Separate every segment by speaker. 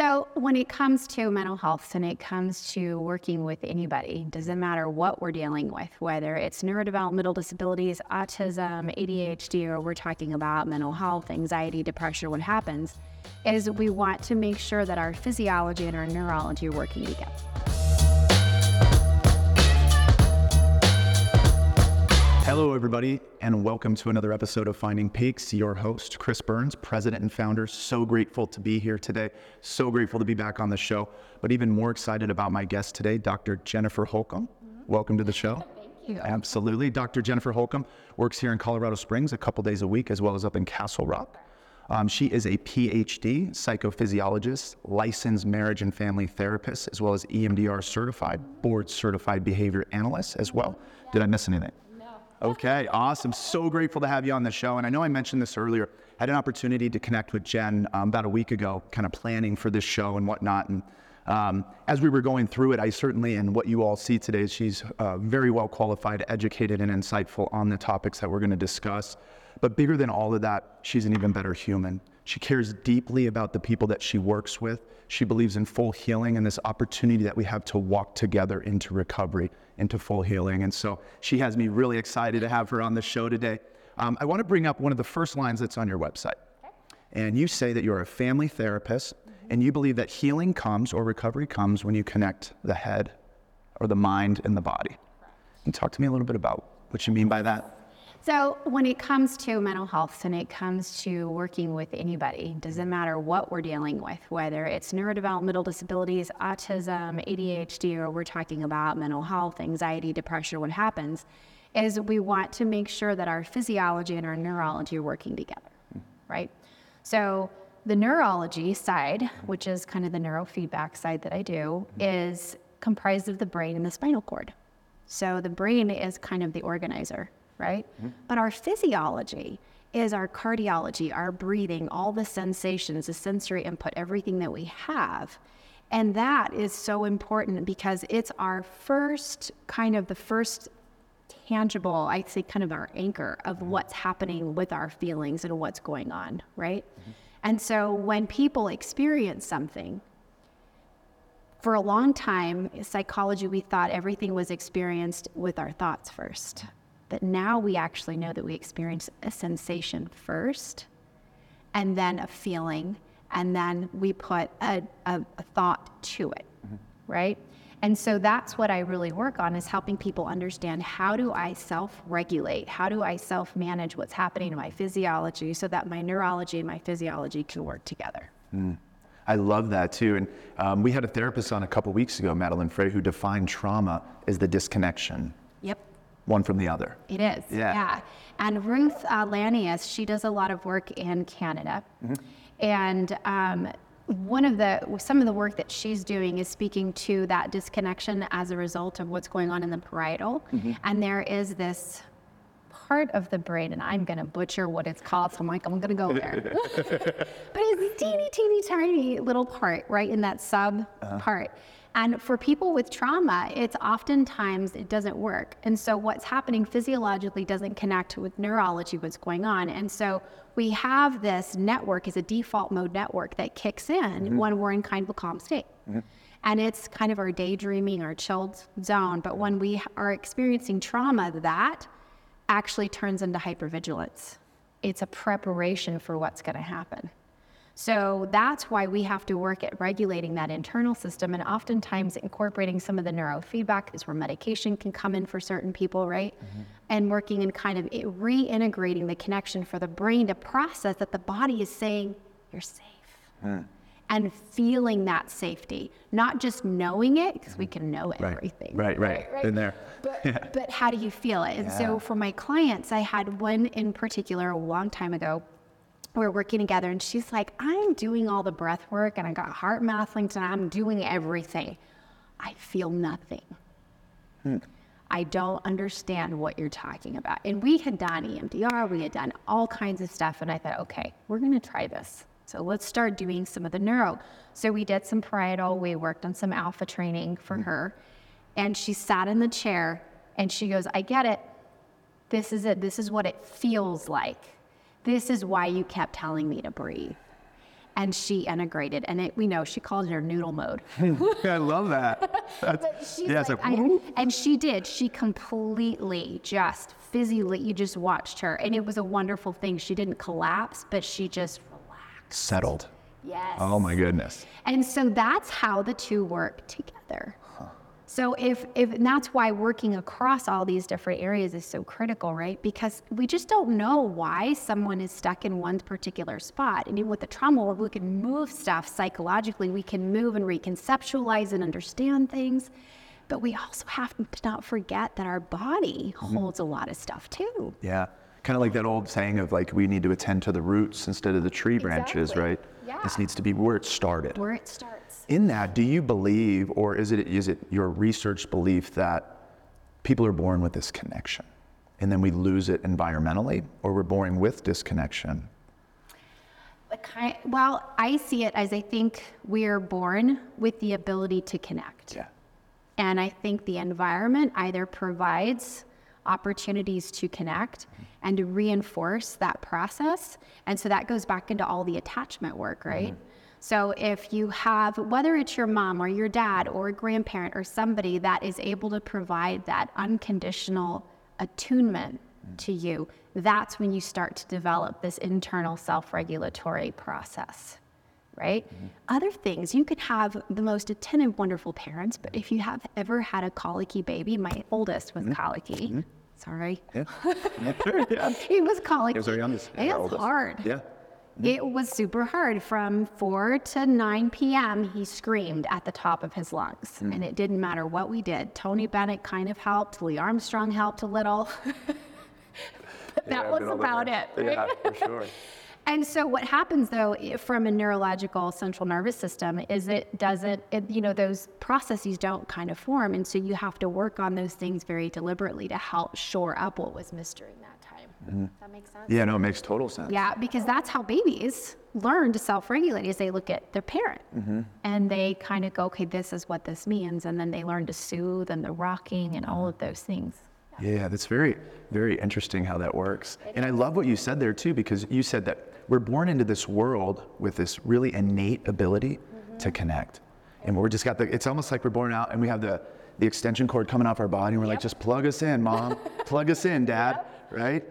Speaker 1: So, when it comes to mental health and it comes to working with anybody, doesn't matter what we're dealing with, whether it's neurodevelopmental disabilities, autism, ADHD, or we're talking about mental health, anxiety, depression, what happens is we want to make sure that our physiology and our neurology are working together.
Speaker 2: Hello, everybody, and welcome to another episode of Finding Peaks. Your host, Chris Burns, president and founder. So grateful to be here today. So grateful to be back on the show, but even more excited about my guest today, Dr. Jennifer Holcomb. Welcome to the show.
Speaker 1: Thank you.
Speaker 2: Absolutely. Dr. Jennifer Holcomb works here in Colorado Springs a couple days a week, as well as up in Castle Rock. Um, she is a PhD psychophysiologist, licensed marriage and family therapist, as well as EMDR certified, board certified behavior analyst as well. Did I miss anything? Okay, awesome. So grateful to have you on the show. And I know I mentioned this earlier. I had an opportunity to connect with Jen um, about a week ago, kind of planning for this show and whatnot. And um, as we were going through it, I certainly, and what you all see today, she's uh, very well qualified, educated, and insightful on the topics that we're going to discuss. But bigger than all of that, she's an even better human. She cares deeply about the people that she works with. She believes in full healing and this opportunity that we have to walk together into recovery, into full healing. And so she has me really excited to have her on the show today. Um, I want to bring up one of the first lines that's on your website. And you say that you're a family therapist and you believe that healing comes or recovery comes when you connect the head or the mind and the body. Can you talk to me a little bit about what you mean by that?
Speaker 1: So, when it comes to mental health and it comes to working with anybody, doesn't matter what we're dealing with, whether it's neurodevelopmental disabilities, autism, ADHD, or we're talking about mental health, anxiety, depression, what happens is we want to make sure that our physiology and our neurology are working together, right? So, the neurology side, which is kind of the neurofeedback side that I do, is comprised of the brain and the spinal cord. So, the brain is kind of the organizer right? Mm-hmm. But our physiology is our cardiology, our breathing, all the sensations, the sensory input, everything that we have. And that is so important because it's our first kind of the first tangible, I'd say kind of our anchor of mm-hmm. what's happening with our feelings and what's going on, right? Mm-hmm. And so when people experience something, for a long time, psychology, we thought everything was experienced with our thoughts first. But now we actually know that we experience a sensation first, and then a feeling, and then we put a, a, a thought to it, right? And so that's what I really work on is helping people understand how do I self-regulate? How do I self-manage what's happening in my physiology so that my neurology and my physiology can work together.
Speaker 2: I love that too. And um, we had a therapist on a couple weeks ago, Madeline Frey, who defined trauma as the disconnection. One from the other.
Speaker 1: It is.
Speaker 2: Yeah.
Speaker 1: And Ruth uh, Lanius, she does a lot of work in Canada. And um, one of the, some of the work that she's doing is speaking to that disconnection as a result of what's going on in the parietal. And there is this part of the brain, and I'm going to butcher what it's called, so I'm like, I'm going to go there. but it's a teeny, teeny, tiny little part, right, in that sub part. And for people with trauma, it's oftentimes it doesn't work. And so what's happening physiologically doesn't connect with neurology, what's going on. And so we have this network is a default mode network that kicks in mm-hmm. when we're in kind of a calm state. Mm-hmm. And it's kind of our daydreaming, our chilled zone. But when we are experiencing trauma, that actually turns into hypervigilance. It's a preparation for what's going to happen. So that's why we have to work at regulating that internal system and oftentimes incorporating some of the neurofeedback is where medication can come in for certain people, right? Mm-hmm. And working and kind of it- reintegrating the connection for the brain to process that the body is saying, you're safe. Hmm. And feeling that safety, not just knowing it, because we mm-hmm. can know
Speaker 2: Right.
Speaker 1: everything.
Speaker 2: Right, right. Been there.
Speaker 1: But, but how do you feel it? And
Speaker 2: Yeah.
Speaker 1: so for my clients, I had one in particular a long time ago. We were working together, and she's like, I'm doing all the breath work, and I got heart mathings, and I'm doing everything. I feel nothing. Hmm. I don't understand what you're talking about. And we had done EMDR, we had done all kinds of stuff, and I thought, okay, we're going to try this. So let's start doing some of the neuro. So we did some parietal, we worked on some alpha training for hmm. her, and she sat in the chair and she goes, I get it. This is it. This is what it feels like. This is why you kept telling me to breathe. and she integrated. And it, we know she called it her noodle mode.
Speaker 2: I love that. That's, yeah,
Speaker 1: like, and she did. She completely just physically, you just watched her, and it was a wonderful thing. She didn't collapse, but she just relaxed.
Speaker 2: settled.
Speaker 1: Yes.
Speaker 2: Oh my goodness.
Speaker 1: And so that's how the two work together. So if if and that's why working across all these different areas is so critical, right? Because we just don't know why someone is stuck in one particular spot. And even with the trauma, we can move stuff psychologically. We can move and reconceptualize and understand things. But we also have to not forget that our body mm-hmm. holds a lot of stuff too.
Speaker 2: Yeah. Kind of like that old saying of like, we need to attend to the roots instead of the tree branches,
Speaker 1: Exactly.
Speaker 2: right?
Speaker 1: Yeah.
Speaker 2: This needs to be where it started.
Speaker 1: Where it starts.
Speaker 2: In that, do you believe, or is it is it your research belief that people are born with this connection, and then we lose it environmentally, or we're born with disconnection?
Speaker 1: Kind, well, I see it as I think we're born with the ability to connect.
Speaker 2: Yeah.
Speaker 1: And I think the environment either provides opportunities to connect and to reinforce that process. And so that goes back into all the attachment work, right? Mm-hmm. So if you have, whether it's your mom or your dad or a grandparent or somebody that is able to provide that unconditional attunement mm. to you, that's when you start to develop this internal self regulatory process right? Mm-hmm. Other things, you could have the most attentive, wonderful parents, but if you have ever had a colicky baby, my oldest was mm-hmm. colicky. Mm-hmm. Sorry.
Speaker 2: Yeah. yeah. yeah.
Speaker 1: He was colicky.
Speaker 2: It was our youngest.
Speaker 1: It was hard.
Speaker 2: Yeah.
Speaker 1: It was super hard. From 4 to 9 p.m., he screamed at the top of his lungs.
Speaker 2: Mm.
Speaker 1: And it didn't matter what we did. Tony Bennett kind of helped. Louis Armstrong helped a little. But that
Speaker 2: Yeah,
Speaker 1: was about it. right?
Speaker 2: Yeah, for sure.
Speaker 1: And so what happens though from a neurological central nervous system is it doesn't, it, you know, those processes don't kind of form. And so you have to work on those things very deliberately to help shore up what was missed during that that make sense?
Speaker 2: Yeah, no, it makes total sense.
Speaker 1: Yeah, because that's how babies learn to self-regulate is they look at their parent
Speaker 2: Mm-hmm.
Speaker 1: and they kind of go, okay, this is what this means. And then they learn to soothe and the rocking and all of those things.
Speaker 2: Yeah, that's very, very interesting how that works. And I love what you said there too, because you said that we're born into this world with this really innate ability to connect. And we're just got the, it's almost like we're born out and we have the, the extension cord coming off our body and we're like, just plug us in, mom, plug us in, dad, right?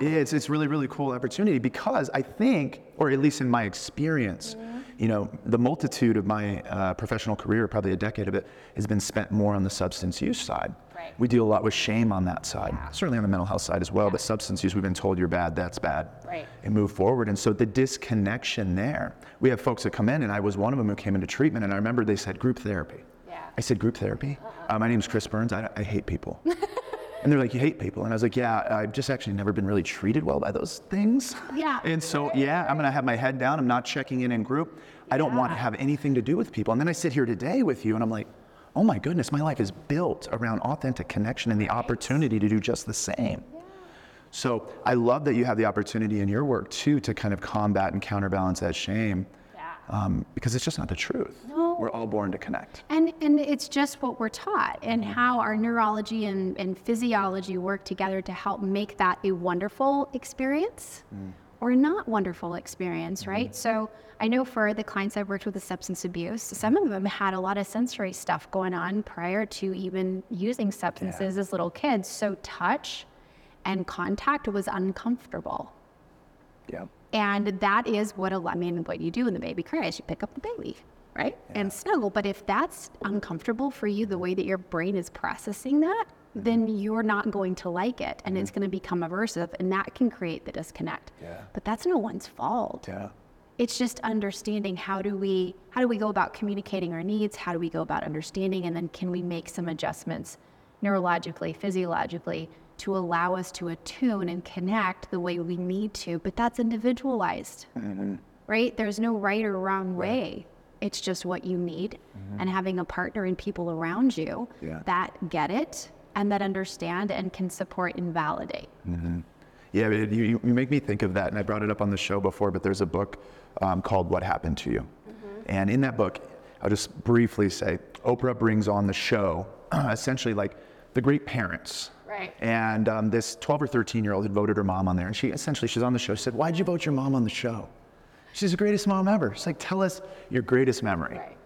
Speaker 2: Yeah. It's, it's really, really cool opportunity because I think, or at least in my experience, you know, the multitude of my uh, professional career, probably a decade of it, has been spent more on the substance use side.
Speaker 1: Right.
Speaker 2: We deal a lot with shame on that side, certainly on the mental health side as well. But substance use, we've been told you're bad, that's bad,
Speaker 1: Right.
Speaker 2: and move forward. And so the disconnection there, we have folks that come in, and I was one of them who came into treatment, and I remember they said group therapy.
Speaker 1: Yeah.
Speaker 2: I said group therapy. Uh, my name's Chris Burns. I, I hate people. and they're like, you hate people, and I was like, yeah, I've just actually never been really treated well by those things.
Speaker 1: Yeah.
Speaker 2: And so yeah, I'm gonna have my head down. I'm not checking in in group. I don't want to have anything to do with people. And then I sit here today with you, and I'm like, oh my goodness, my life is built around authentic connection and the opportunity to do just the same. So I love that you have the opportunity in your work too to kind of combat and counterbalance that shame,
Speaker 1: Yeah.
Speaker 2: Um, because it's just not the truth.
Speaker 1: No.
Speaker 2: We're all born to connect.
Speaker 1: And, and it's just what we're taught and mm-hmm. how our neurology and, and physiology work together to help make that a wonderful experience mm. or not wonderful experience, right? Mm-hmm. So I know for the clients I've worked with with substance abuse, some of them had a lot of sensory stuff going on prior to even using substances as little kids. So touch and contact was uncomfortable.
Speaker 2: Yeah.
Speaker 1: And that is what a, I mean, what you do when the baby cries, you pick up the baby, right? And snuggle. But if that's uncomfortable for you, the way that your brain is processing that, mm-hmm. then you're not going to like it and it's mm-hmm. going to become aversive and that can create the disconnect.
Speaker 2: Yeah.
Speaker 1: But that's no one's fault.
Speaker 2: Yeah.
Speaker 1: It's just understanding how do we how do we go about communicating our needs? How do we go about understanding and then can we make some adjustments neurologically, physiologically to allow us to attune and connect the way we need to, but that's individualized. Mm-hmm. Right? There's no right or wrong way. It's just what you need mm-hmm. and having a partner and people around you
Speaker 2: Yeah.
Speaker 1: that get it and that understand and can support and validate. Mm-hmm.
Speaker 2: Yeah, it, you, you make me think of that, and I brought it up on the show before, but there's a book um, called What Happened to You. And in that book, I'll just briefly say Oprah brings on the show essentially like the great parents.
Speaker 1: Right.
Speaker 2: And um, this 12 or 13 year old had voted her mom on there, and she essentially, she's on the show. She said, Why'd you vote your mom on the show? She's the greatest mom ever. She's like, tell us your greatest memory.
Speaker 1: Right.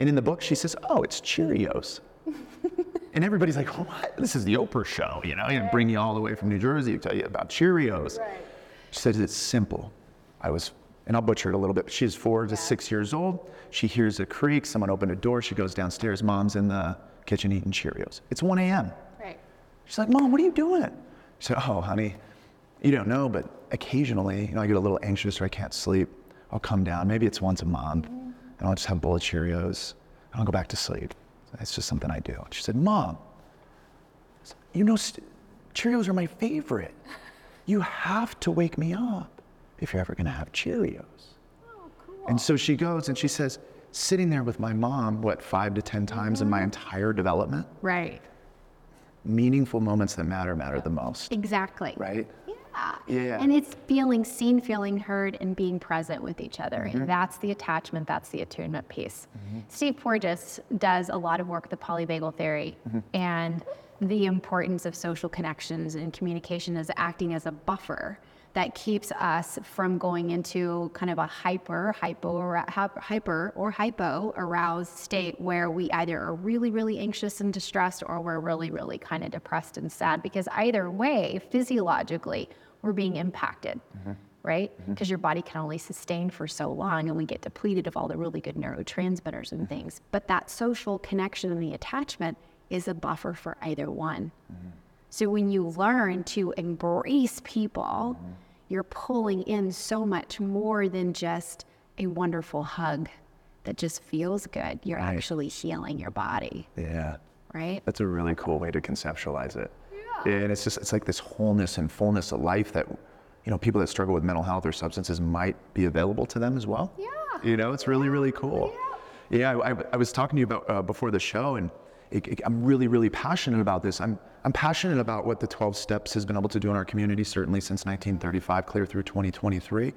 Speaker 2: And in the book, she says, oh, it's Cheerios. and everybody's like, what? This is the Oprah show, you know? You bring you all the way from New Jersey, to tell you about Cheerios. She says, it's simple. I was, and I'll butcher it a little bit, but she's four to six years old. She hears a creak, someone opened a door, she goes downstairs, mom's in the kitchen eating Cheerios. It's 1 a.m. She's like, Mom, what are you doing? She said, Oh, honey, you don't know, but occasionally, you know, I get a little anxious or I can't sleep. I'll come down. Maybe it's once a month, and I'll just have a bowl of Cheerios, and I'll go back to sleep. It's just something I do. She said, Mom, you know, Cheerios are my favorite. You have to wake me up if you're ever going to have Cheerios. Oh, cool. And so she goes and she says, sitting there with my mom, what, five to 10 times in my mm-hmm. entire development,
Speaker 1: Right.
Speaker 2: Meaningful moments that matter matter the most,
Speaker 1: Exactly.
Speaker 2: right?
Speaker 1: Yeah.
Speaker 2: Yeah.
Speaker 1: And it's feeling seen, feeling heard, and being present with each other.
Speaker 2: Mm-hmm.
Speaker 1: And that's the attachment, that's the attunement piece. Steve Porges does a lot of work with the polyvagal theory
Speaker 2: Mm-hmm.
Speaker 1: and the importance of social connections and communication as acting as a buffer that keeps us from going into kind of a hyper, hypo, or hyper or hypo aroused state where we either are really, really anxious and distressed or we're really, really kind of depressed and sad. Because either way, physiologically, we're being impacted, mm-hmm. right? Mm-hmm. Because your body can only sustain for so long and we get depleted of all the really good neurotransmitters and mm-hmm. things. But that social connection and the attachment is a buffer for either one. So when you learn to embrace people, you're pulling in so much more than just a wonderful hug that just feels good. You're actually healing your body,
Speaker 2: Yeah.
Speaker 1: right?
Speaker 2: That's a really cool way to conceptualize it. Yeah. And it's just, it's like this wholeness and fullness of life that, you know, people that struggle with mental health or substances might be available to them as well.
Speaker 1: Yeah.
Speaker 2: You know, it's really, really cool. Yeah, I, I, I was talking to you about uh, before the show, and it, it- I'm really, really passionate about this. I'm, I'm passionate about what the 12 Steps has been able to do in our community, certainly since 1935, clear through 2023.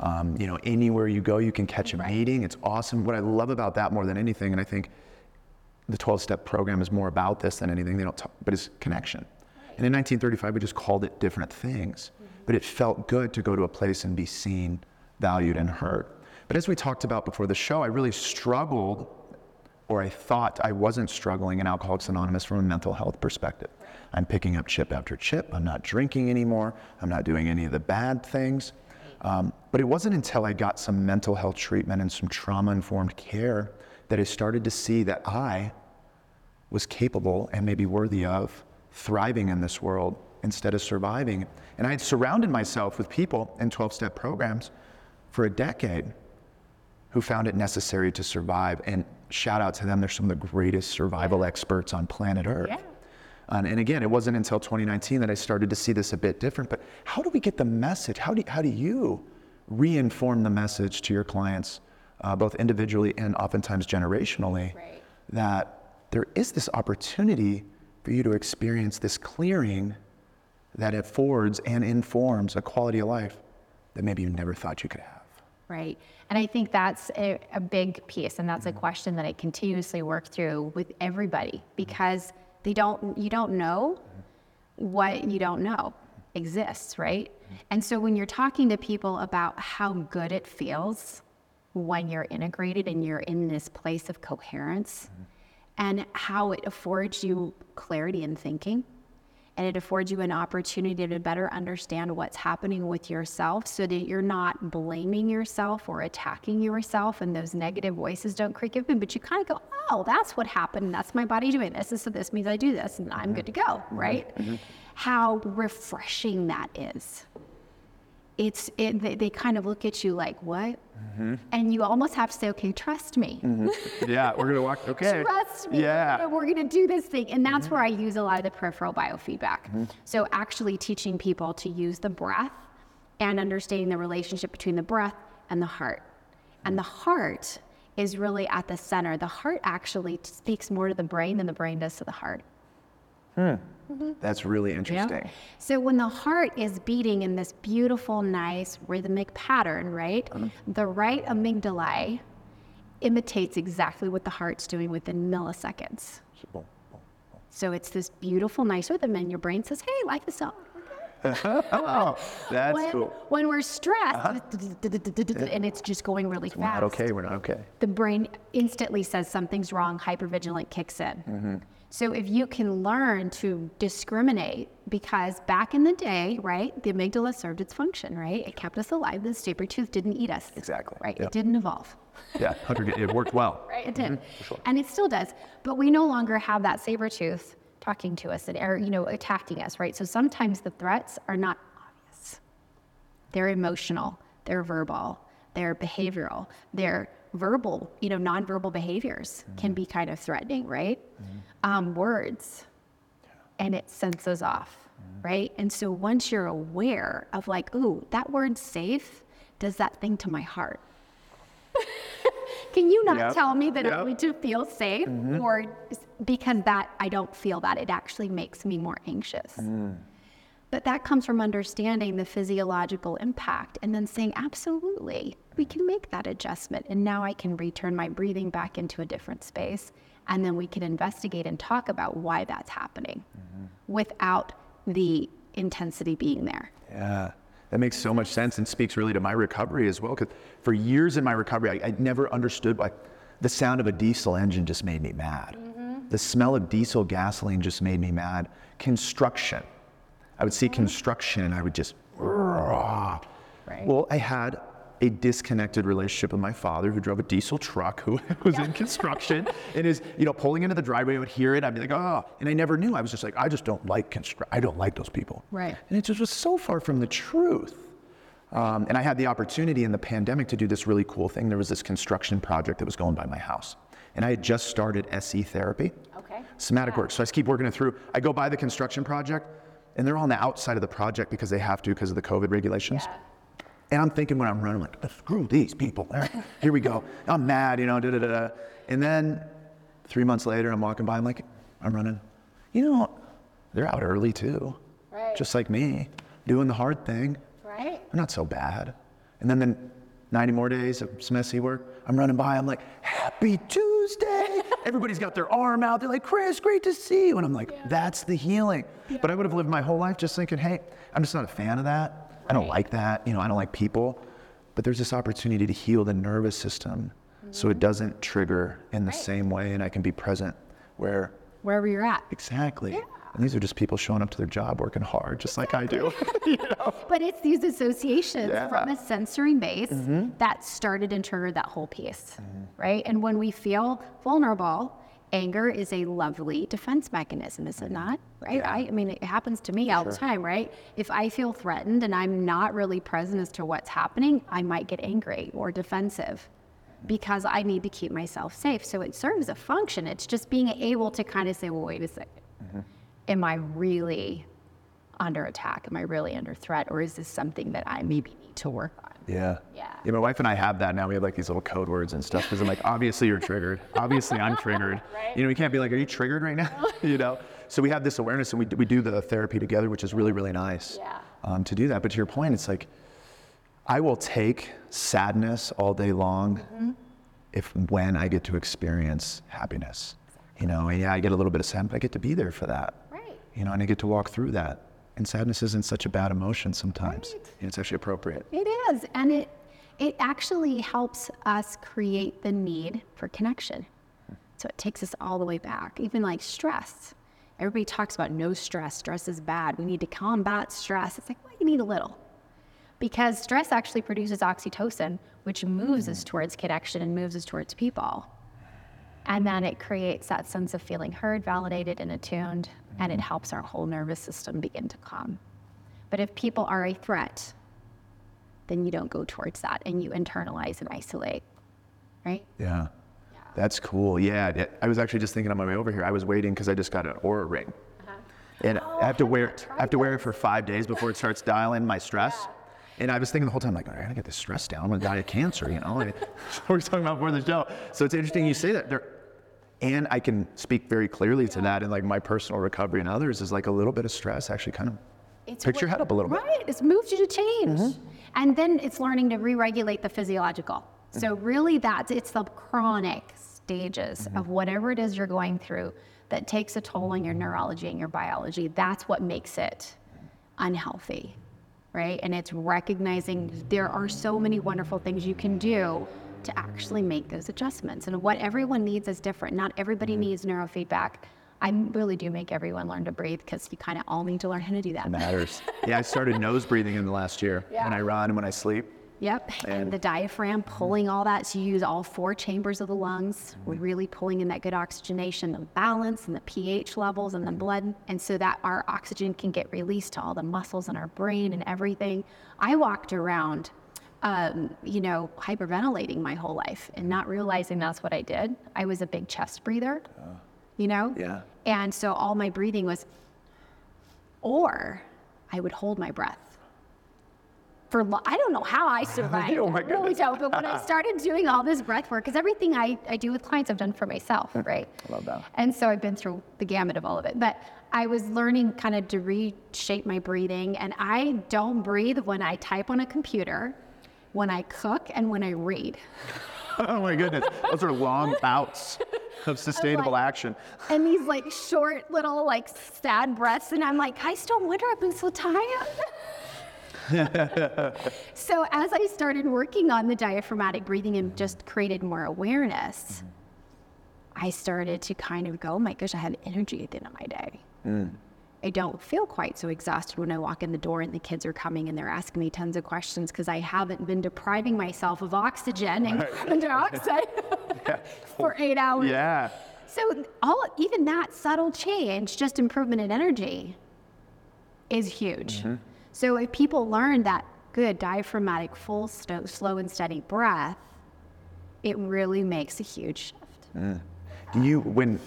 Speaker 2: Um, you know, anywhere you go, you can catch a meeting. It's awesome. What I love about that more than anything, and I think the 12 step program is more about this than anything they don't talk, but it's connection. And in 1935, we just called it different things, but it felt good to go to a place and be seen, valued, and heard. But as we talked about before the show, I really struggled, or I thought I wasn't struggling in Alcoholics Anonymous from a mental health perspective. I'm picking up chip after chip. I'm not drinking anymore. I'm not doing any of the bad things. Um, but it wasn't until I got some mental health treatment and some trauma informed care that I started to see that I was capable and maybe worthy of thriving in this world instead of surviving. And I had surrounded myself with people in 12 step programs for a decade who found it necessary to survive. And shout out to them, they're some of the greatest survival experts on planet Earth.
Speaker 1: Yeah.
Speaker 2: And, and again, it wasn't until 2019 that I started to see this a bit different. But how do we get the message? How do, how do you reinform the message to your clients, uh, both individually and oftentimes generationally,
Speaker 1: Right.
Speaker 2: that there is this opportunity for you to experience this clearing that affords and informs a quality of life that maybe you never thought you could have?
Speaker 1: Right. And I think that's a, a big piece. And that's a mm-hmm. question that I continuously work through with everybody because they don't, you don't know what you don't know exists, right? Mm-hmm. And so when you're talking to people about how good it feels when you're integrated and you're in this place of coherence mm-hmm. and how it affords you clarity in thinking and it affords you an opportunity to better understand what's happening with yourself so that you're not blaming yourself or attacking yourself and those negative voices don't creep in but you kind of go oh that's what happened. That's my body doing this. And so this means i do this and i'm mm-hmm. good to go mm-hmm. right? Mm-hmm. How refreshing that is it's it, they, they kind of look at you like what mm-hmm. and you almost have to say okay trust me mm-hmm.
Speaker 2: yeah, we're gonna walk. Okay.
Speaker 1: trust me.
Speaker 2: Yeah.
Speaker 1: We're going to do this thing. And that's mm-hmm. where I use a lot of the peripheral biofeedback. So, actually teaching people to use the breath and understanding the relationship between the breath and the heart. And the heart is really at the center. The heart actually speaks more to the brain than the brain does to the heart. Mm-hmm.
Speaker 2: That's really interesting.
Speaker 1: So when the heart is beating in this beautiful, nice rhythmic pattern, right? Uh-huh. The right amygdala imitates exactly what the heart's doing within milliseconds. So it's this beautiful, nice rhythm, and your brain says, "Hey, life is so."
Speaker 2: oh, that's
Speaker 1: when,
Speaker 2: cool.
Speaker 1: when we're stressed uh-huh. and it's just going really
Speaker 2: We're
Speaker 1: fast,
Speaker 2: not okay. We're not okay.
Speaker 1: the brain instantly says something's wrong, hypervigilant kicks in.
Speaker 2: Mm-hmm.
Speaker 1: So if you can learn to discriminate, because back in the day, right, the amygdala served its function, right? It kept us alive. The saber tooth didn't eat us.
Speaker 2: Exactly,
Speaker 1: Right.
Speaker 2: yep.
Speaker 1: It didn't evolve.
Speaker 2: Yeah, 100, it worked well.
Speaker 1: Right. It did.
Speaker 2: Mm-hmm,
Speaker 1: And it still does. But we no longer have that saber tooth talking to us and or, you know, attacking us, right? So sometimes the threats are not obvious. They're emotional, they're verbal, they're behavioral, they're verbal, you know, nonverbal behaviors can be mm-hmm. kind of threatening, right? Mm-hmm. Um, words, and it senses off, mm-hmm. right? And so once you're aware of like, ooh, that word safe, does that thing to my heart? Can you not
Speaker 2: Yep.
Speaker 1: tell me that
Speaker 2: Yep.
Speaker 1: I need to feel safe? Or because that I don't feel that, it actually makes me more anxious. Mm. But that comes from understanding the physiological impact and then saying, absolutely, we can make that adjustment. And now I can return my breathing back into a different space. And then we can investigate and talk about why that's happening mm-hmm. without the intensity being there.
Speaker 2: Yeah, that makes so much sense and speaks really to my recovery as well. Because for years in my recovery, I, I never understood why the sound of a diesel engine just made me mad. Mm-hmm. The smell of diesel gasoline just made me mad. Construction. I would see construction and I would just.
Speaker 1: Right.
Speaker 2: Well, I had a disconnected relationship with my father who drove a diesel truck who was in construction and is, you know, pulling into the driveway. I would hear it. I'd be like, oh, and I never knew. I was just like, I just don't like construct. I don't like those people.
Speaker 1: Right.
Speaker 2: And it just was so far from the truth. Um, and I had the opportunity in the pandemic to do this really cool thing. There was this construction project that was going by my house. And I had just started SE therapy,
Speaker 1: Okay.
Speaker 2: somatic work. So I just keep working it through. I go by the construction project, and they're on the outside of the project because they have to because of the COVID regulations. And I'm thinking when I'm running, like, screw these people. Here we go. I'm mad, you know, da da da. And then three months later, I'm walking by, I'm like, I'm running. You know, they're out early too.
Speaker 1: Right.
Speaker 2: Just like me, doing the hard thing.
Speaker 1: Right.
Speaker 2: They're not so bad. And then, then 90 more days of some messy work, I'm running by, I'm like, Happy Tuesday. Everybody's got their arm out. They're like, Chris, great to see you. And I'm like, that's the healing. But I would have lived my whole life just thinking, hey, I'm just not a fan of that. I don't like that. You know, I don't like people. But there's this opportunity to heal the nervous system so it mm-hmm. doesn't trigger in the same way and I can be present where
Speaker 1: Wherever you're at.
Speaker 2: exactly. And these are just people showing up to their job, working hard, just like I do. you know?
Speaker 1: But it's these associations
Speaker 2: Yeah.
Speaker 1: from a sensory base mm-hmm. that started and triggered that whole piece, mm-hmm. right? And when we feel vulnerable, anger is a lovely defense mechanism, is it mm-hmm. not? Right? I, I mean, it happens to me all the time, right? If I feel threatened and I'm not really present as to what's happening, I might get angry or defensive because I need to keep myself safe. So it serves a function. It's just being able to kind of say, well, wait a 2nd Am I really under attack? Am I really under threat? Or is this something that I maybe need to work on?
Speaker 2: Yeah.
Speaker 1: Yeah.
Speaker 2: Yeah, my wife and I have that now. We have like these little code words and stuff because I'm like, obviously you're triggered. Obviously I'm triggered. Right? You know, we can't be like, are you triggered right now? you know? So we have this awareness and we, we do the therapy together, which is really, really nice
Speaker 1: Yeah.
Speaker 2: um, to do that. But to your point, it's like, I will take sadness all day long if when I get to experience happiness. You know, and yeah, I get a little bit of sadness, but I get to be there for that.
Speaker 1: Right.
Speaker 2: You know, and I get to walk through that. And sadness isn't such a bad emotion sometimes. It's actually appropriate.
Speaker 1: It is. And it it actually helps us create the need for connection. So it takes us all the way back. Even like stress. Everybody talks about no stress. Stress is bad. We need to combat stress. It's like, well, you need a little. Because stress actually produces oxytocin, which moves us mm. towards connection and moves us towards people. And then it creates that sense of feeling heard, validated, and attuned, and it helps our whole nervous system begin to calm. But if people are a threat, then you don't go towards that and you internalize and isolate, right?
Speaker 2: Yeah. That's cool. Yeah. yeah. I was actually just thinking on my way over here. I was waiting because I just got an Oura ring. Uh-huh. And I have to oh, wear I have to wear it for five days before it starts dialing my stress. And I was thinking the whole time, like, I gotta get this stress down. I'm gonna die of cancer, you know? we were talking about before the show. So it's interesting you say that. There, and I can speak very clearly to that in like my personal recovery and others is like a little bit of stress actually kind of
Speaker 1: It's
Speaker 2: picks your head up a little bit.
Speaker 1: Right. It's moved you to change. Mm-hmm. And then it's learning to re-regulate the physiological. So mm-hmm. really that's it's the chronic stages mm-hmm. of whatever it is you're going through that takes a toll on your neurology and your biology. That's what makes it unhealthy, right? And it's recognizing there are so many wonderful things you can do to actually make those adjustments. And what everyone needs is different. Not everybody mm-hmm. needs neurofeedback. I really do make everyone learn to breathe because you kind of all need to learn how to do that.
Speaker 2: Matters. yeah, I started nose breathing in the last year when I run and when I sleep.
Speaker 1: Yep. And the diaphragm mm-hmm. pulling all that. So you use all four chambers of the lungs. We're mm-hmm. really pulling in that good oxygenation, the balance and the pH levels and the blood. And so that our oxygen can get released to all the muscles in our brain and everything. I walked around, um, you know, hyperventilating my whole life and not realizing that's what I did. I was a big chest breather, you know?
Speaker 2: Yeah.
Speaker 1: And so all my breathing was, or I would hold my breath for lo- I don't know how I survived.
Speaker 2: Oh my
Speaker 1: I really
Speaker 2: goodness.
Speaker 1: don't. But when I started doing all this breath work, because everything I, I do with clients, I've done for myself, right?
Speaker 2: I love that.
Speaker 1: And so I've been through the gamut of all of it. But I was learning kind of to reshape my breathing, and I don't breathe when I type on a computer, when I cook, and when I read.
Speaker 2: oh my goodness. Those are long bouts of sustainable
Speaker 1: like-
Speaker 2: action.
Speaker 1: And these like short little like sad breaths, and I'm like, I still wonder I've been so tired. so as I started working on the diaphragmatic breathing and just created more awareness, mm-hmm. I started to kind of go, "Oh my gosh, I have energy at the end of my day. Mm. I don't feel quite so exhausted when I walk in the door and the kids are coming and they're asking me tons of questions because I haven't been depriving myself of oxygen and carbon dioxide for eight hours.
Speaker 2: Yeah.
Speaker 1: So all even that subtle change, just improvement in energy, is huge. Mm-hmm. So if people learn that good diaphragmatic, full, sto- slow, and steady breath, it really makes a huge shift. Mm.
Speaker 2: Do you, when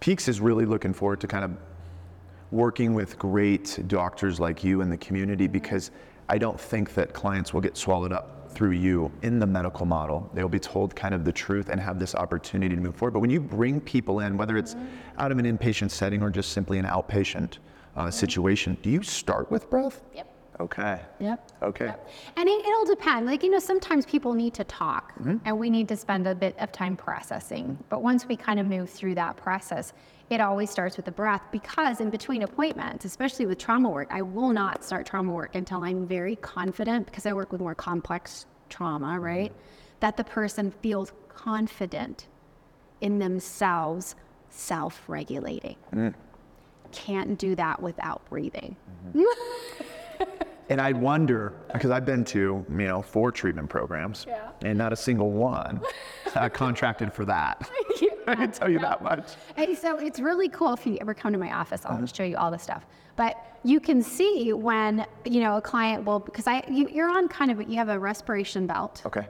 Speaker 2: Peaks is really looking forward to kind of working with great doctors like you in the community because I don't think that clients will get swallowed up through you in the medical model. They'll be told kind of the truth and have this opportunity to move forward. But when you bring people in, whether it's out of an inpatient setting or just simply an outpatient uh, situation, do you start with breath?
Speaker 1: Yep.
Speaker 2: Okay.
Speaker 1: Yep.
Speaker 2: Okay.
Speaker 1: And it, it'll depend. Like, you know, sometimes people need to talk mm-hmm. and we need to spend a bit of time processing. But once we kind of move through that process, it always starts with the breath because in between appointments, especially with trauma work, I will not start trauma work until I'm very confident because I work with more complex trauma, mm-hmm. right? That the person feels confident in themselves self regulating. Mm. Can't do that without breathing. Mm-hmm.
Speaker 2: And I wonder, because I've been to, you know, four treatment programs,
Speaker 1: Yeah.
Speaker 2: and not a single one uh, contracted for that. I can tell you that much.
Speaker 1: And so it's really cool if you ever come to my office, I'll show you all the stuff. But you can see when, you know, a client will, because I, you, you're on kind of, you have a respiration belt
Speaker 2: Okay.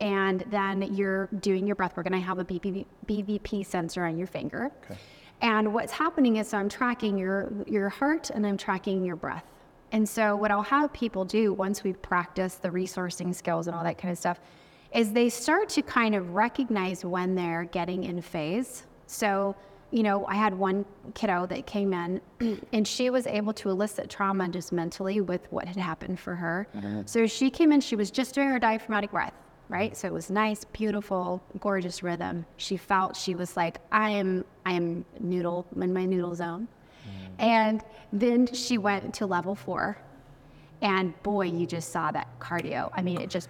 Speaker 1: and then you're doing your breath work and I have a BVP sensor on your finger. Okay. And what's happening is I'm tracking your, your heart and I'm tracking your breath. And so what I'll have people do once we've practiced the resourcing skills and all that kind of stuff is they start to kind of recognize when they're getting in phase. So, you know, I had one kiddo that came in and she was able to elicit trauma just mentally with what had happened for her. Uh-huh. So she came in, she was just doing her diaphragmatic breath right? So it was nice, beautiful, gorgeous rhythm. She felt she was like, I am, I am noodle in my noodle zone. And then she went to level four, and boy, you just saw that cardio. I mean, it just,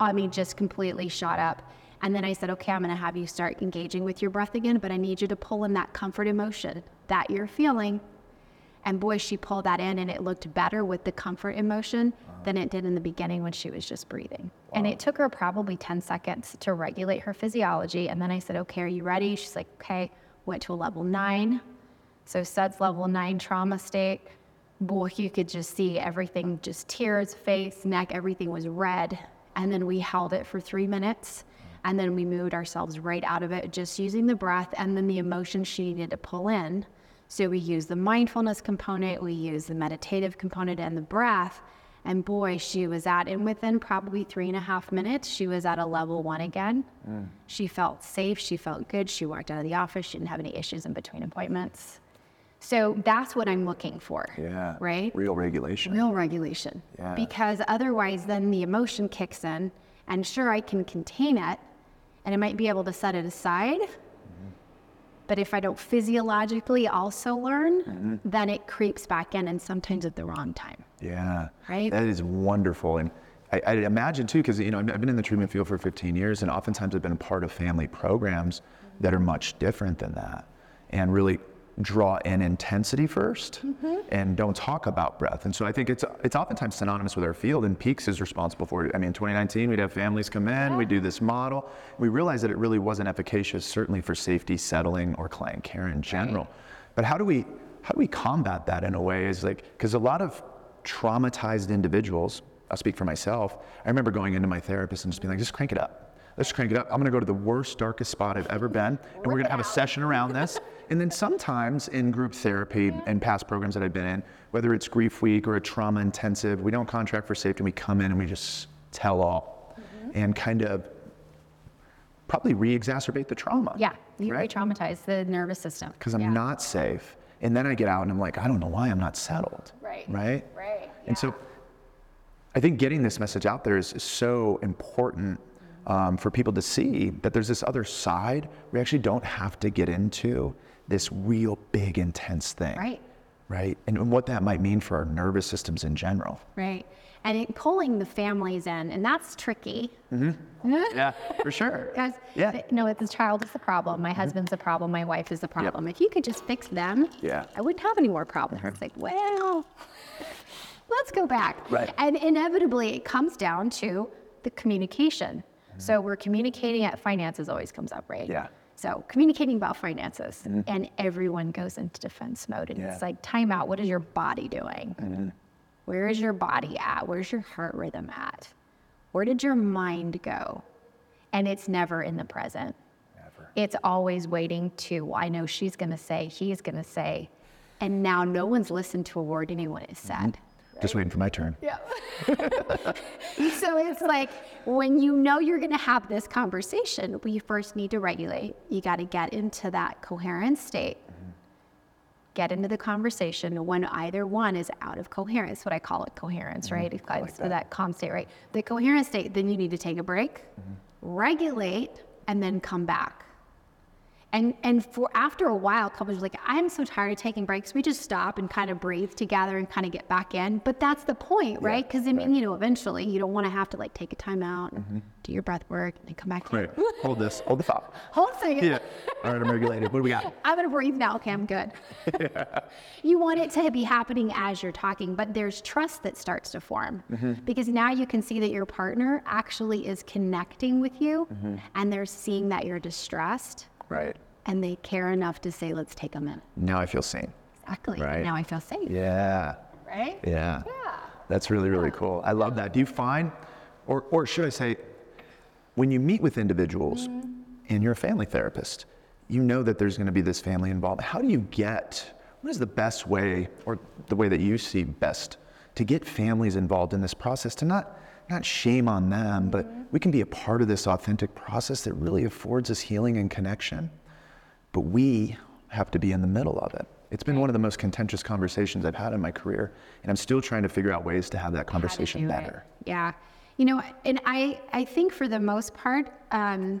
Speaker 1: I mean, just completely shot up. And then I said, okay, I'm going to have you start engaging with your breath again, but I need you to pull in that comfort emotion that you're feeling. And boy, she pulled that in and it looked better with the comfort emotion than it did in the beginning when she was just breathing. And it took her probably 10 seconds to regulate her physiology. And then I said, okay, are you ready? She's like, okay, went to a level nine. So SUDS level nine trauma state. Boy, you could just see everything, just tears, face, neck, everything was red. And then we held it for three minutes. And then we moved ourselves right out of it, just using the breath and then the emotion she needed to pull in. So we use the mindfulness component, we use the meditative component and the breath. And boy, she was at, and within probably three and a half minutes, she was at a level one again. Mm. She felt safe, she felt good. She walked out of the office, she didn't have any issues in between appointments. So that's what I'm looking for.
Speaker 2: Yeah.
Speaker 1: Right?
Speaker 2: Real regulation.
Speaker 1: Real regulation.
Speaker 2: Yeah.
Speaker 1: Because otherwise, then the emotion kicks in, and sure, I can contain it, and I might be able to set it aside. Mm-hmm. But if I don't physiologically also learn, mm-hmm. then it creeps back in and sometimes at the wrong time.
Speaker 2: Yeah.
Speaker 1: Right?
Speaker 2: That is wonderful. And I, I imagine too, because you know, I've I've been in the treatment field for 15 years, and oftentimes I've been a part of family programs mm-hmm. that are much different than that, and really draw in intensity 1st mm-hmm. and don't talk about breath. And so I think it's it's oftentimes synonymous with our field. And Peaks is responsible for it. I mean, in 2019, we'd have families come in, we do this model. We realized that it really wasn't efficacious, certainly for safety, settling, or client care in general. But how do we how do we combat that in a way? Is like because a lot of traumatized individuals. I'll speak for myself. I remember going into my therapist and just being like, just crank it up. Let's crank it up. I'm going to go to the worst, darkest spot I've ever been, and we're going to have a session around this. And then sometimes in group therapy and past programs that I've been in, whether it's Grief Week or a trauma intensive, we don't contract for safety. We come in and we just tell all and kind of probably re exacerbate the trauma.
Speaker 1: Yeah, you
Speaker 2: right?
Speaker 1: re-traumatize the nervous system.
Speaker 2: because I'm
Speaker 1: Yeah.
Speaker 2: not safe. And then I get out and I'm like, I don't know why I'm not settled.
Speaker 1: Right.
Speaker 2: Right.
Speaker 1: Right,
Speaker 2: And so I think getting this message out there is, is so important um, for people to see that there's this other side. We actually don't have to get into this real big, intense thing.
Speaker 1: Right.
Speaker 2: Right. And what that might mean for our nervous systems in general.
Speaker 1: Right. And it, pulling the families in, and that's tricky.
Speaker 2: Yeah, for sure.
Speaker 1: Because
Speaker 2: Yeah. Mm-hmm.
Speaker 1: no, the child is the problem. My husband's the problem. My wife is the problem. If you could just fix them,
Speaker 2: Yeah.
Speaker 1: I wouldn't have any more problems. It's like, well, let's go back.
Speaker 2: Right.
Speaker 1: And inevitably, it comes down to the communication. So we're communicating at finances always comes up, right?
Speaker 2: Mm-hmm. Yeah.
Speaker 1: So communicating about finances, mm-hmm. and everyone goes into defense mode, and
Speaker 2: Yeah.
Speaker 1: it's like, time out. What is your body doing? Mm-hmm. Where is your body at? Where's your heart rhythm at? Where did your mind go? And it's never in the present.
Speaker 2: Never.
Speaker 1: It's always waiting to, well, I know she's going to say, he's going to say. And now no one's listened to a word anyone has said. Mm-hmm.
Speaker 2: Just waiting for my turn.
Speaker 1: Yeah. so it's like when you know you're going to have this conversation, we first need to regulate. You got to get into that coherent state. Mm-hmm. Get into the conversation when either one is out of coherence. What I call it coherence, mm-hmm. right? It's
Speaker 2: like
Speaker 1: so that calm state, right? The coherent state, then you need to take a break, mm-hmm. regulate, and then come back. And and for after a while, couples are like, I'm so tired of taking breaks. We just stop and kind of breathe together and kind of get back in. But that's the point, right? Because I mean, you know, eventually you don't want to have to like take a time out, and mm-hmm. do your breath work, and then come back. in.
Speaker 2: Right. Hold this. Hold the thought.
Speaker 1: Hold a second.
Speaker 2: Yeah. All right, I'm regulated. What do we got?
Speaker 1: I'm gonna breathe now. Okay, I'm good. You want it to be happening as you're talking, but there's trust that starts to form mm-hmm. because now you can see that your partner actually is connecting with you, mm-hmm. and they're seeing that you're distressed,
Speaker 2: Right.
Speaker 1: and they care enough to say, "Let's take a minute."
Speaker 2: Now I feel seen.
Speaker 1: Exactly.
Speaker 2: Right.
Speaker 1: Now I feel safe.
Speaker 2: Yeah.
Speaker 1: Right?
Speaker 2: Yeah.
Speaker 1: Yeah.
Speaker 2: That's really, really cool. I love that. Do you find, or, or should I say, when you meet with individuals mm-hmm. and you're a family therapist, you know that there's going to be this family involvement. How do you get, what is the best way, or the way that you see best, to get families involved in this process, to not, not shame on them, but we can be a part of this authentic process that really affords us healing and connection, but we have to be in the middle of it. It's been one of the most contentious conversations I've had in my career, and I'm still trying to figure out ways to have that conversation
Speaker 1: do it.
Speaker 2: better.
Speaker 1: Yeah. You know, and I, I think for the most part, um,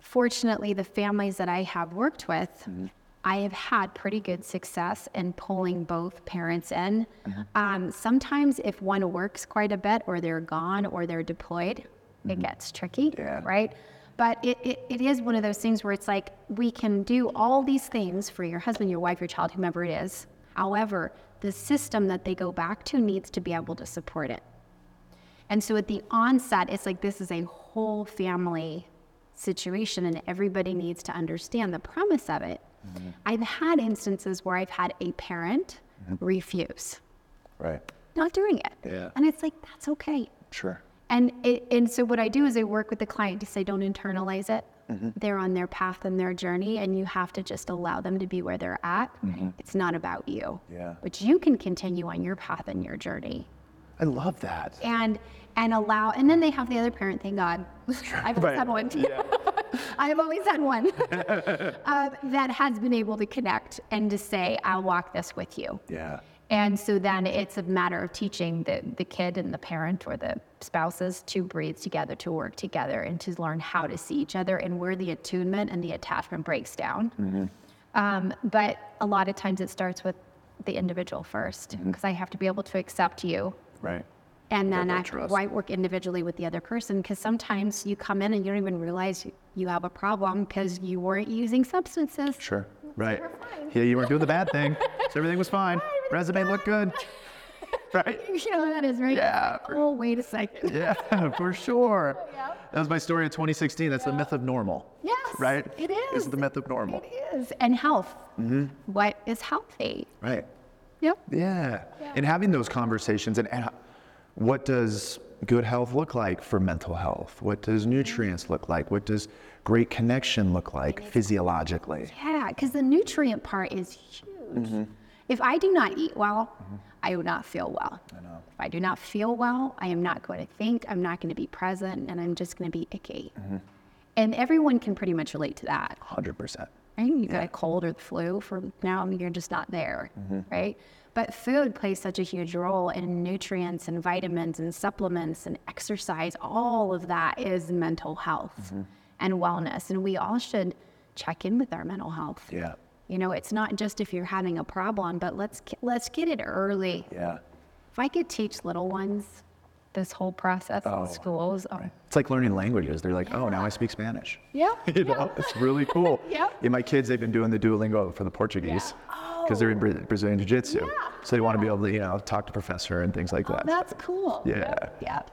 Speaker 1: fortunately, the families that I have worked with,
Speaker 2: Mm-hmm.
Speaker 1: I have had pretty good success in pulling both parents in.
Speaker 2: Mm-hmm.
Speaker 1: Um, sometimes, if one works quite a bit, or they're gone, or they're deployed, it gets tricky,
Speaker 2: Mm-hmm. Yeah.
Speaker 1: right? But it, it, it is one of those things where it's like we can do all these things for your husband, your wife, your child, whomever it is. However, the system that they go back to needs to be able to support it. And so at the onset, it's like this is a whole family situation, and everybody needs to understand the premise of it. I've had instances where I've had a parent refuse,
Speaker 2: Right.
Speaker 1: not doing it.
Speaker 2: Yeah.
Speaker 1: And it's like, that's okay.
Speaker 2: Sure.
Speaker 1: And it, and so what I do is I work with the client to say, don't internalize it.
Speaker 2: Mm-hmm.
Speaker 1: They're on their path and their journey, and you have to just allow them to be where they're at. It's not about you.
Speaker 2: Mm-hmm. Yeah.
Speaker 1: But you can continue on your path and your journey,
Speaker 2: I love that.
Speaker 1: and and allow. And then they have the other parent. Thank God, I've always
Speaker 2: Right.
Speaker 1: had one. I have always had one uh, that has been able to connect and to say, "I'll walk this with you."
Speaker 2: Yeah.
Speaker 1: And so then it's a matter of teaching the, the kid and the parent or the spouses to breathe together, to work together, and to learn how to see each other and where the attunement and the attachment breaks down. Um, but a lot of times it starts with the individual first, because I have to be able to accept you.
Speaker 2: Right.
Speaker 1: And then I
Speaker 2: trust.
Speaker 1: why work individually with the other person because sometimes you come in and you don't even realize you- you have a problem because you weren't using substances.
Speaker 2: Sure. Right. Yeah, you weren't doing the bad thing. So everything was fine. Resume looked good. Right?
Speaker 1: You know that is right.
Speaker 2: Yeah.
Speaker 1: Oh, wait a second.
Speaker 2: Yeah, for sure. That was my story of 2016. That's the myth of normal.
Speaker 1: Yes,
Speaker 2: Right?
Speaker 1: It is.
Speaker 2: Is the myth of normal.
Speaker 1: It is. And health.
Speaker 2: Mm-hmm.
Speaker 1: What is healthy?
Speaker 2: Right.
Speaker 1: Yep.
Speaker 2: Yeah. And having those conversations and, and what does good health look like for mental health? What does nutrients look like? What does great connection look like physiologically?
Speaker 1: Yeah, because the nutrient part is huge. Mm-hmm. If I do not eat well, mm-hmm. I do not feel well. I know. If I do not feel well, I am not going to think, I'm not going to be present, and I'm just going to be icky. Mm-hmm. And everyone can pretty much relate to that.
Speaker 2: 100%.
Speaker 1: right? You got a cold or the flu for now, you're just not there, right? But food plays such a huge role in nutrients and vitamins and supplements and exercise. All of that is mental health mm-hmm. and wellness. And we all should check in with our mental health.
Speaker 2: Yeah.
Speaker 1: You know, it's not just if you're having a problem, but let's let's get it early.
Speaker 2: Yeah.
Speaker 1: If I could teach little ones this whole process
Speaker 2: Oh,
Speaker 1: in schools, oh,
Speaker 2: It's like learning languages. They're like, oh, now I speak Spanish.
Speaker 1: yeah,
Speaker 2: You know, it's really cool.
Speaker 1: Yep.
Speaker 2: Yeah, my kids, they've been doing the Duolingo for the Portuguese because they're in oh. Bra- Brazilian Jiu Jitsu.
Speaker 1: Yeah.
Speaker 2: So they want to be able to, you know, talk to professor and things like
Speaker 1: oh,
Speaker 2: that.
Speaker 1: that's cool.
Speaker 2: Yeah.
Speaker 1: Yep.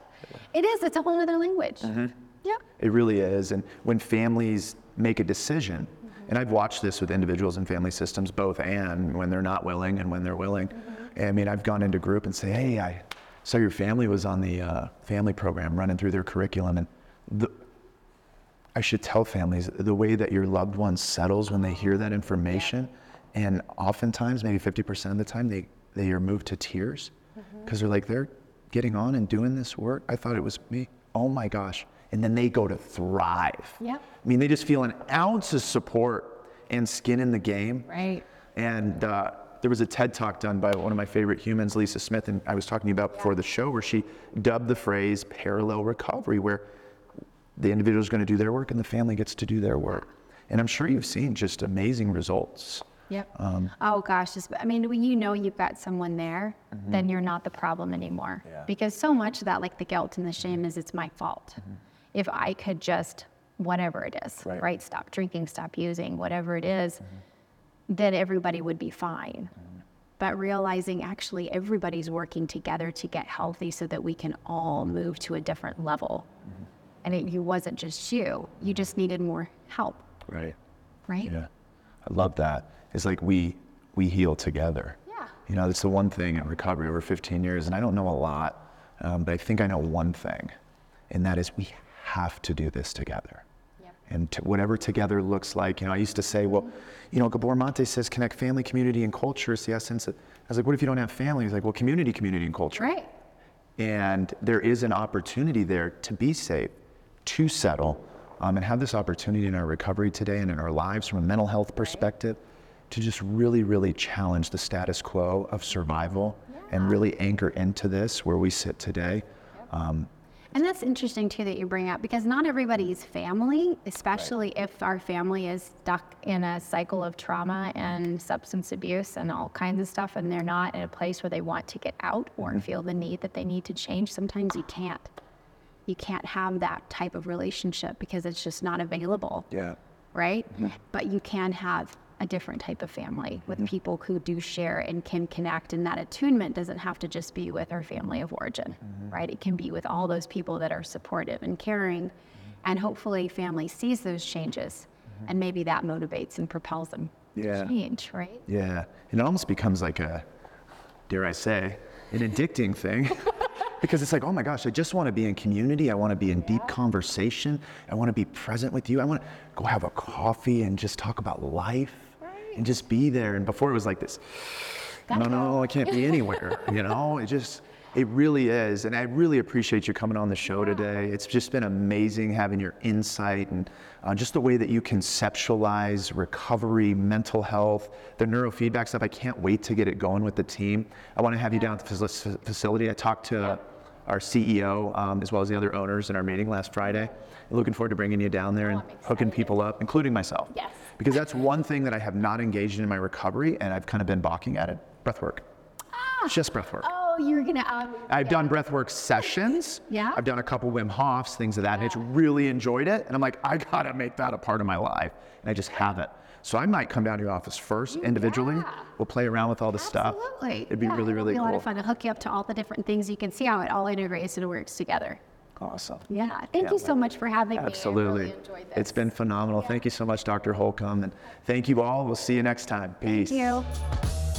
Speaker 1: It is. It's a whole other language. Mm-hmm. Yep.
Speaker 2: It really is. And when families make a decision, mm-hmm. and I've watched this with individuals and family systems, both and when they're not willing and when they're willing. Mm-hmm. I mean, I've gone into group and say, hey, I saw your family was on the uh, family program running through their curriculum. And the, I should tell families the way that your loved one settles when they hear that information, and oftentimes, maybe 50% of the time, they, they are moved to tears because they're like, they're getting on and doing this work. I thought it was me. Oh my gosh. And then they go to thrive.
Speaker 1: Yep.
Speaker 2: I mean, they just feel an ounce of support and skin in the game.
Speaker 1: Right.
Speaker 2: And uh, there was a TED talk done by one of my favorite humans, Lisa Smith, and I was talking to you about before the show, where she dubbed the phrase parallel recovery, where the individual is going to do their work and the family gets to do their work. And I'm sure you've seen just amazing results.
Speaker 1: Yep.
Speaker 2: Um,
Speaker 1: oh gosh, I mean, when you know you've got someone there,
Speaker 2: Mm-hmm.
Speaker 1: then you're not the problem anymore. Because so much of that, like the guilt and the shame, is it's my fault. If I could just, whatever it is,
Speaker 2: Mm-hmm. Right.
Speaker 1: right. Stop drinking, stop using, whatever it is, then everybody would be fine. But realizing actually everybody's working together to get healthy so that we can all move to a different level. And it, it wasn't just you, you just needed more help,
Speaker 2: Right.
Speaker 1: right?
Speaker 2: Yeah. I love that. It's like we we heal together.
Speaker 1: Yeah.
Speaker 2: You know, that's the one thing in recovery over 15 years, and I don't know a lot, um, but I think I know one thing, and that is we have to do this together.
Speaker 1: Yep.
Speaker 2: And to whatever together looks like, you know, I used to say, well, you know, Gabor Mate says connect family, community, and culture. is the essence. Of, I was like, what if you don't have family? He's like, well, community, community, and culture.
Speaker 1: Right.
Speaker 2: And there is an opportunity there to be safe, to settle, um, and have this opportunity in our recovery today and in our lives from a mental health perspective to just really, really challenge the status quo of survival and really anchor into this where we sit today. Um,
Speaker 1: And that's interesting too that you bring up because not everybody's family, especially if our family is stuck in a cycle of trauma and substance abuse and all kinds of stuff, and they're not in a place where they want to get out or feel the need that they need to change. Sometimes you can't. You can't have that type of relationship because it's just not available,
Speaker 2: yeah.
Speaker 1: right? But you can have a different type of family with mm-hmm. people who do share and can connect. And that attunement doesn't have to just be with our family of origin, mm-hmm. right? It can be with all those people that are supportive and caring. Mm-hmm. And hopefully, family sees those changes and maybe that motivates and propels them
Speaker 2: Yeah.
Speaker 1: to change, right?
Speaker 2: Yeah. And it almost becomes like a, dare I say, an addicting thing. because it's like, oh my gosh, I just want to be in community. I want to be in deep conversation. I want to be present with you. I want to go have a coffee and just talk about life and just be there. And before it was like this, no,
Speaker 1: Gotta
Speaker 2: no,
Speaker 1: go.
Speaker 2: I can't be anywhere. you know, it just, It really is. And I really appreciate you coming on the show today. It's just been amazing having your insight and uh, just the way that you conceptualize recovery, mental health, the neurofeedback stuff. I can't wait to get it going with the team. I want to have you down at the facility. I talked to our CEO um, as well as the other owners in our meeting last Friday. Looking forward to bringing you down there and hooking people up, including myself.
Speaker 1: Yes.
Speaker 2: Because that's one thing that I have not engaged in in my recovery, and I've kind of been balking at it. Breath work. Just breath work.
Speaker 1: Oh, you're gonna. Um,
Speaker 2: I've done breathwork sessions.
Speaker 1: Yeah.
Speaker 2: I've done a couple Wim Hofs, things of that nature. Really enjoyed it. And I'm like, I gotta make that a part of my life. And I just haven't. So I might come down to your office first individually.
Speaker 1: Yeah.
Speaker 2: We'll play around with all the stuff.
Speaker 1: Absolutely.
Speaker 2: It'd be
Speaker 1: Yeah,
Speaker 2: really, really
Speaker 1: be a lot of fun to hook you up to all the different things. You can see how it all integrates and works together.
Speaker 2: Awesome.
Speaker 1: Yeah. Thank
Speaker 2: Yeah,
Speaker 1: you so much for having me. I
Speaker 2: Absolutely.
Speaker 1: really enjoyed this.
Speaker 2: It's been phenomenal. Thank you so much, Dr. Holcomb. And thank you all. We'll see you next time. Peace.
Speaker 1: Thank you.